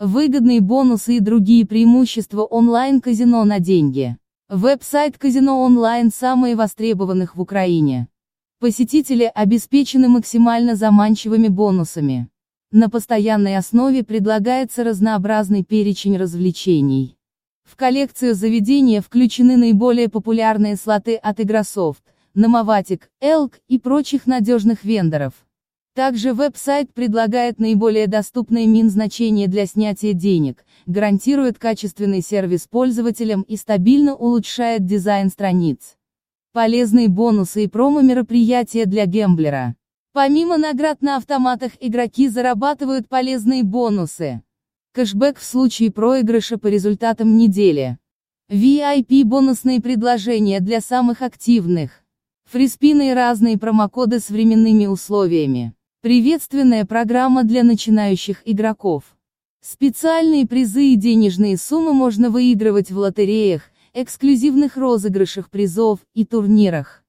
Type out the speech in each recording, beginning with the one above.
Выгодные бонусы и другие преимущества онлайн-казино на деньги. Веб-сайт казино онлайн самые востребованных в Украине. Посетители обеспечены максимально заманчивыми бонусами. На постоянной основе предлагается разнообразный перечень развлечений. В коллекцию заведения включены наиболее популярные слоты от Игрософт, Номоватик, Элк и прочих надежных вендоров. Также веб-сайт предлагает наиболее доступные мин-значения для снятия денег, гарантирует качественный сервис пользователям и стабильно улучшает дизайн страниц. Полезные бонусы и промо-мероприятия для гемблера. Помимо наград на автоматах игроки зарабатывают полезные бонусы. Кэшбэк в случае проигрыша по результатам недели. VIP-бонусные предложения для самых активных. Фриспины и разные промокоды с временными условиями. Приветственная программа для начинающих игроков. Специальные призы и денежные суммы можно выигрывать в лотереях, эксклюзивных розыгрышах призов и турнирах.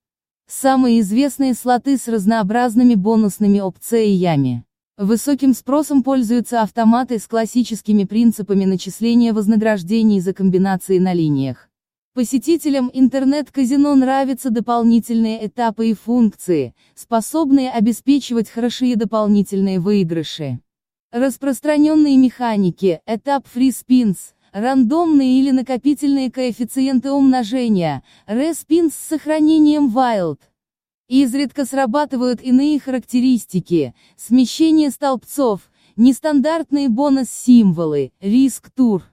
Самые известные слоты с разнообразными бонусными опциями. Высоким спросом пользуются автоматы с классическими принципами начисления вознаграждений за комбинации на линиях. Посетителям интернет-казино нравятся дополнительные этапы и функции, способные обеспечивать хорошие дополнительные выигрыши. Распространенные механики, этап Free Spins, рандомные или накопительные коэффициенты умножения, Respins с сохранением Wild. Изредка срабатывают иные характеристики, смещение столбцов, нестандартные бонус-символы, риск-тур.